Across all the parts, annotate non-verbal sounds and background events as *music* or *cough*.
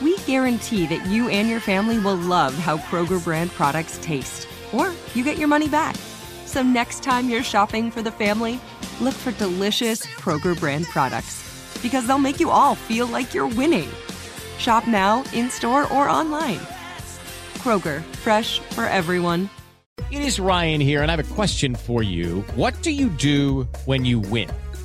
we guarantee that you and your family will love how Kroger brand products taste, or you get your money back. So next time you're shopping for the family, look for delicious Kroger brand products because they'll make you all feel like you're winning. Shop now, in store, or online. Kroger, fresh for everyone. It is Ryan here, and I have a question for you. What do you do when you win?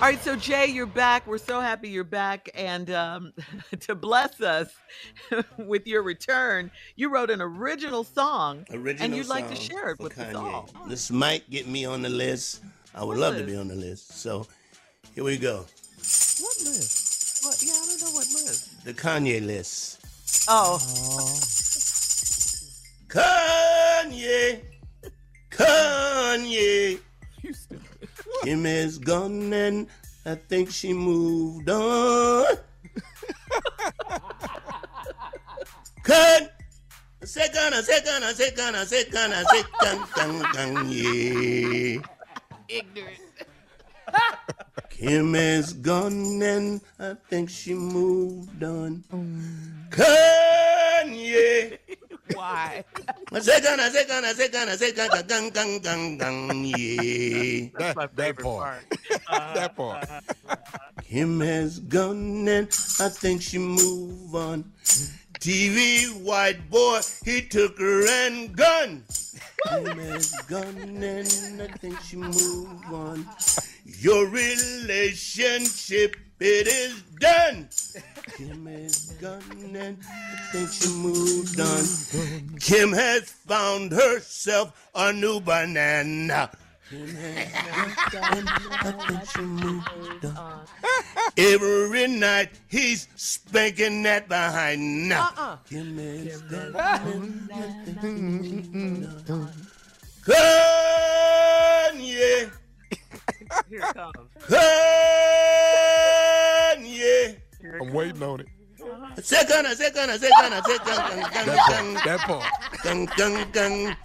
All right, so Jay, you're back. We're so happy you're back. And um, *laughs* to bless us *laughs* with your return, you wrote an original song. Original song and you'd like to share it with us all. This might get me on the list. I would What love to be on the list. So here we go. What list? What? Yeah, I don't know what list. The Kanye list. Oh, Kanye, Kanye. *laughs* Kim is gone and I think she moved on. Cut. Second, a second, a second, a second, a second, gang, gang, yeah. ignorant. Kim is gone and I think she moved on. Mm. Kanye. Why? Yeah. That's my favorite part. Uh, *laughs* that part. Kim has gone and I think she move on. TV white boy, he took her and gone. Kim has gone and I think she move on. Your relationship, it is done. Kim has gone and I think she moved on. Kim has found herself a new banana. Kim has gone and I think she moved on. Every night he's spanking that behind now. Uh-uh. gonna, say gonna, say gonna, say gonna, gonna, that part. Gung, gung,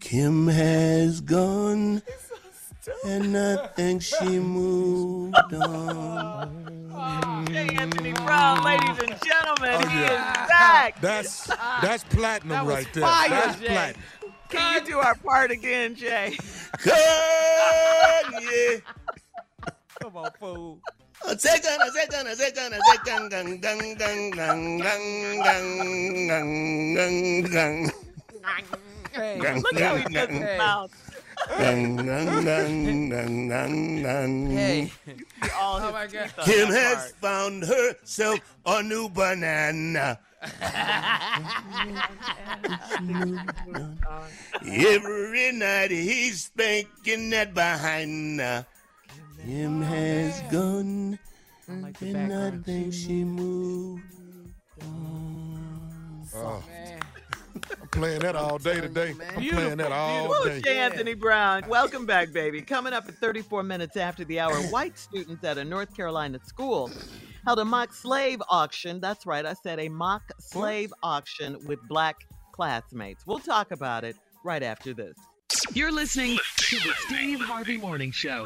Kim has gone. And I think she moved on. Hey, Anthony Brown, ladies and gentlemen, oh, yeah. he is back. That's that's platinum that right there. Fire, that's Jay. platinum. Can you do our part again, Jay? *laughs* Kanye. Come on, fool. A second, a second, a second, a second, gang, gang, gang, gang, gang, gang, gang, gang, gang. Hey, Gang, Look how he gang, does his mouth. gang, gang, gang, gang, gang, gang. hey. All Oh my God. Kim has part. found herself a new banana. Every night he's spanking that behind. Uh, Kim has gone, like and I background. think she moved. Oh. oh, Man. I'm playing that all day today. I'm Beautiful, playing that all Woo, day. J. Anthony Brown. Welcome back, baby. Coming up at 34 minutes after the hour, white students at a North Carolina school held a mock slave auction. That's right, I said a mock slave auction with black classmates. We'll talk about it right after this. You're listening to the Steve Harvey Morning Show.